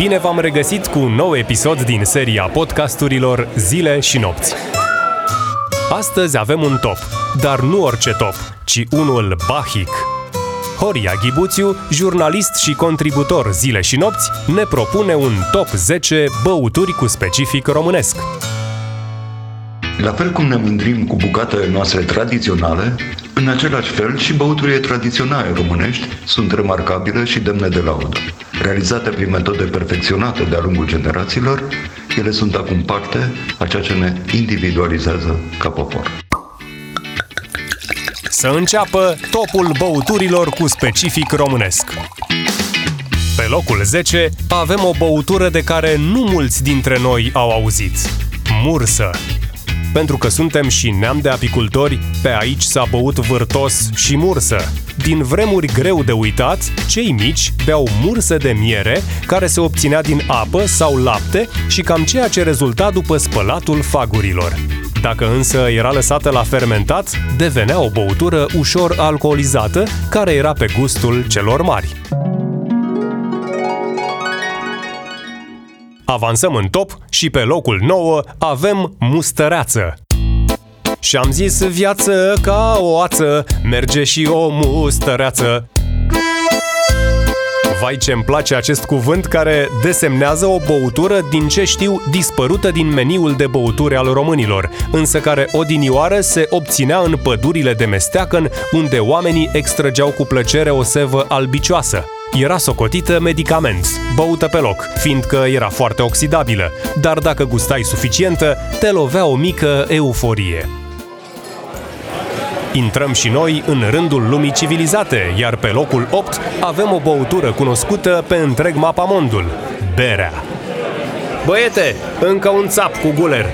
Bine v-am regăsit cu un nou episod din seria podcasturilor Zile și Nopți. Astăzi avem un top, dar nu orice top, ci unul bahic. Horia Ghibuțiu, jurnalist și contributor Zile și Nopți, ne propune un top 10 băuturi cu specific românesc. La fel cum ne mândrim cu bucatele noastre tradiționale, în același fel și băuturile tradiționale românești sunt remarcabile și demne de laudă. Realizate prin metode perfecționate de-a lungul generațiilor, ele sunt acum parte a ceea ce ne individualizează ca popor. Să înceapă topul băuturilor cu specific românesc. Pe locul 10 avem o băutură de care nu mulți dintre noi au auzit. Mursă. Pentru că suntem și neam de apicultori, pe aici s-a băut vârtos și mursă. Din vremuri greu de uitat, cei mici beau mursă de miere, care se obținea din apă sau lapte și cam ceea ce rezulta după spălatul fagurilor. Dacă însă era lăsată la fermentat, devenea o băutură ușor alcoolizată, care era pe gustul celor mari. Avansăm în top și pe locul 9 avem mustăreață. Și am zis viață ca o ață, merge și o mustăreață. Vai ce-mi place acest cuvânt care desemnează o băutură din ce știu dispărută din meniul de băuturi al românilor, însă care odinioară se obținea în pădurile de mesteacăn, unde oamenii extrăgeau cu plăcere o sevă albicioasă. Era socotită medicament, băută pe loc, fiindcă era foarte oxidabilă, dar dacă gustai suficientă, te lovea o mică euforie. Intrăm și noi în rândul lumii civilizate, iar pe locul 8 avem o băutură cunoscută pe întreg mapamondul, berea. Băiete, încă un țap cu guler,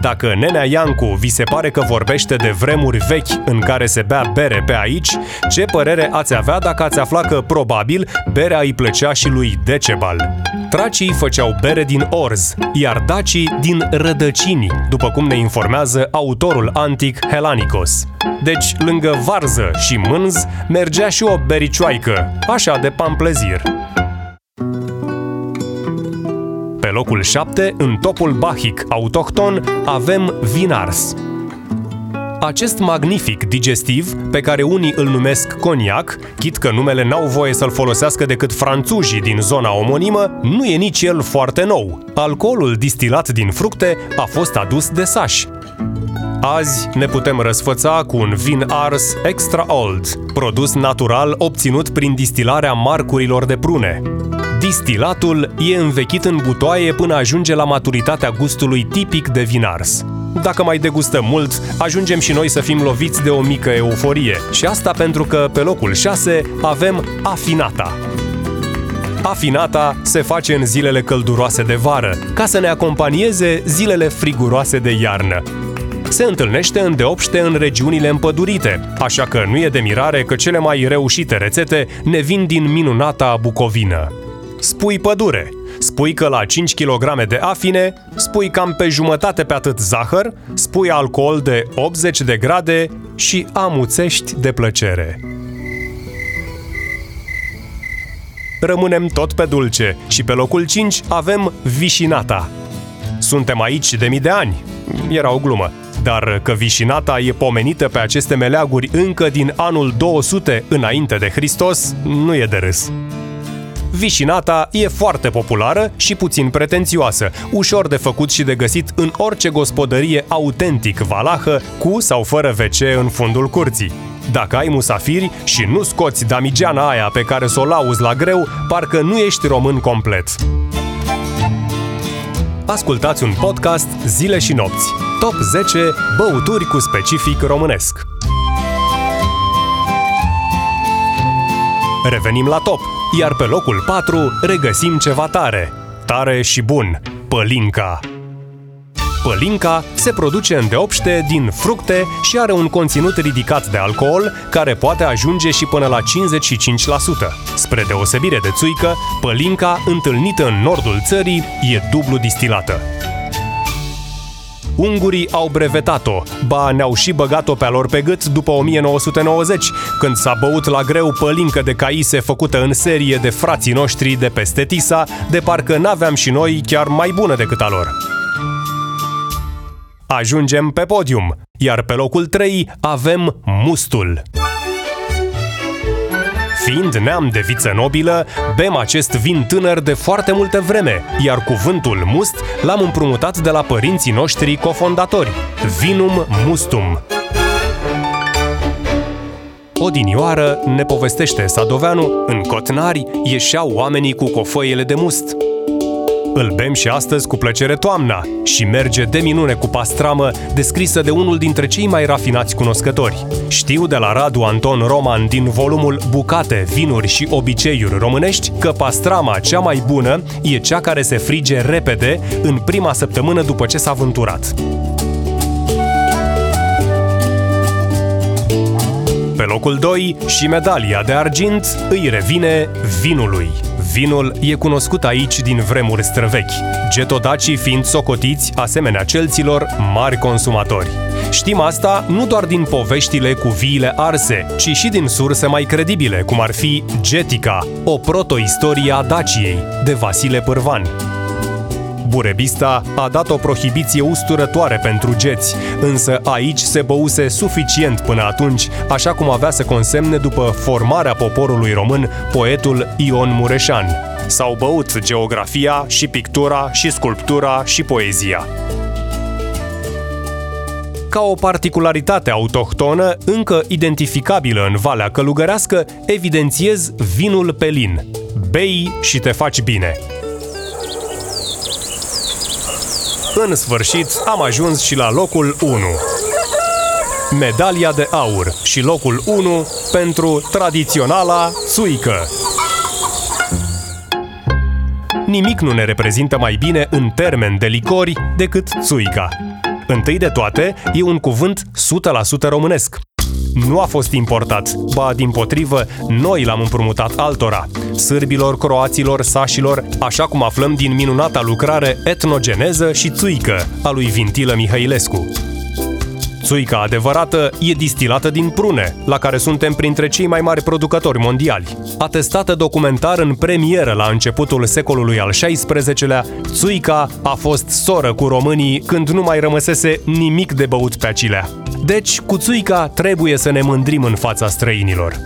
dacă nenea Iancu vi se pare că vorbește de vremuri vechi în care se bea bere pe aici, ce părere ați avea dacă ați afla că, probabil, berea îi plăcea și lui Decebal? Tracii făceau bere din orz, iar dacii din rădăcini, după cum ne informează autorul antic Helanicos. Deci, lângă varză și mânz, mergea și o bericioaică, așa de pamplezir locul 7, în topul bahic autohton, avem Vinars. Acest magnific digestiv, pe care unii îl numesc coniac, chit că numele n-au voie să-l folosească decât franțuzii din zona omonimă, nu e nici el foarte nou. Alcoolul distilat din fructe a fost adus de sași. Azi ne putem răsfăța cu un vin ars extra old, produs natural obținut prin distilarea marcurilor de prune. Distilatul e învechit în butoaie până ajunge la maturitatea gustului tipic de vin ars. Dacă mai degustăm mult, ajungem și noi să fim loviți de o mică euforie. Și asta pentru că pe locul 6 avem afinata. Afinata se face în zilele călduroase de vară, ca să ne acompanieze zilele friguroase de iarnă se întâlnește îndeopște în regiunile împădurite, așa că nu e de mirare că cele mai reușite rețete ne vin din minunata Bucovină. Spui pădure, spui că la 5 kg de afine, spui cam pe jumătate pe atât zahăr, spui alcool de 80 de grade și amuțești de plăcere. Rămânem tot pe dulce și pe locul 5 avem vișinata. Suntem aici de mii de ani. Era o glumă. Dar că vișinata e pomenită pe aceste meleaguri încă din anul 200 înainte de Hristos, nu e de râs. Vișinata e foarte populară și puțin pretențioasă, ușor de făcut și de găsit în orice gospodărie autentic valahă, cu sau fără WC în fundul curții. Dacă ai musafiri și nu scoți damigeana aia pe care să o lauzi la greu, parcă nu ești român complet. Ascultați un podcast zile și nopți. Top 10 băuturi cu specific românesc. Revenim la top, iar pe locul 4 regăsim ceva tare. Tare și bun, pălinca. Pălinca se produce îndeopște din fructe și are un conținut ridicat de alcool, care poate ajunge și până la 55%. Spre deosebire de țuică, pălinca, întâlnită în nordul țării, e dublu distilată. Ungurii au brevetat-o, ba ne-au și băgat-o pe lor pe gât după 1990, când s-a băut la greu pălincă de caise făcută în serie de frații noștri de peste Tisa, de parcă n-aveam și noi chiar mai bună decât a lor. Ajungem pe podium, iar pe locul 3 avem mustul. Fiind neam de viță nobilă, bem acest vin tânăr de foarte multă vreme, iar cuvântul must l-am împrumutat de la părinții noștri cofondatori, Vinum Mustum. Odinioară ne povestește Sadoveanu, în Cotnari ieșeau oamenii cu cofăiele de must, îl bem și astăzi cu plăcere toamna și merge de minune cu pastramă, descrisă de unul dintre cei mai rafinați cunoscători. Știu de la Radu Anton Roman din volumul Bucate, vinuri și obiceiuri românești că pastrama cea mai bună e cea care se frige repede în prima săptămână după ce s-a vânturat. Pe locul 2 și medalia de argint îi revine vinului. Vinul e cunoscut aici din vremuri străvechi, getodacii fiind socotiți, asemenea celților, mari consumatori. Știm asta nu doar din poveștile cu viile arse, ci și din surse mai credibile, cum ar fi Getica, o protoistorie a Daciei, de Vasile Pârvan. Burebista a dat o prohibiție usturătoare pentru geți, însă aici se băuse suficient până atunci, așa cum avea să consemne după formarea poporului român poetul Ion Mureșan. S-au băut geografia și pictura și sculptura și poezia. Ca o particularitate autohtonă, încă identificabilă în Valea Călugărească, evidențiez vinul pelin. Bei și te faci bine. În sfârșit, am ajuns și la locul 1. Medalia de aur și locul 1 pentru tradiționala țuică. Nimic nu ne reprezintă mai bine în termen de licori decât țuica. Întâi de toate, e un cuvânt 100% românesc nu a fost importat, ba din potrivă, noi l-am împrumutat altora, sârbilor, croaților, sașilor, așa cum aflăm din minunata lucrare Etnogeneză și Țuică a lui Vintilă Mihailescu. Țuica adevărată e distilată din prune, la care suntem printre cei mai mari producători mondiali. Atestată documentar în premieră la începutul secolului al XVI-lea, Țuica a fost soră cu românii când nu mai rămăsese nimic de băut pe acilea. Deci, cu Țuica trebuie să ne mândrim în fața străinilor.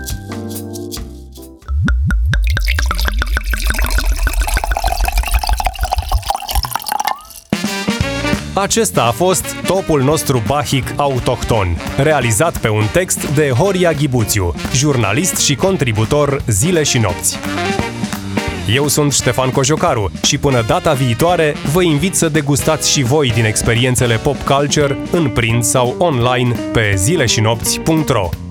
Acesta a fost topul nostru bahic autohton, realizat pe un text de Horia Ghibuțiu, jurnalist și contributor zile și nopți. Eu sunt Ștefan Cojocaru și până data viitoare vă invit să degustați și voi din experiențele pop culture în print sau online pe zileșinopți.ro.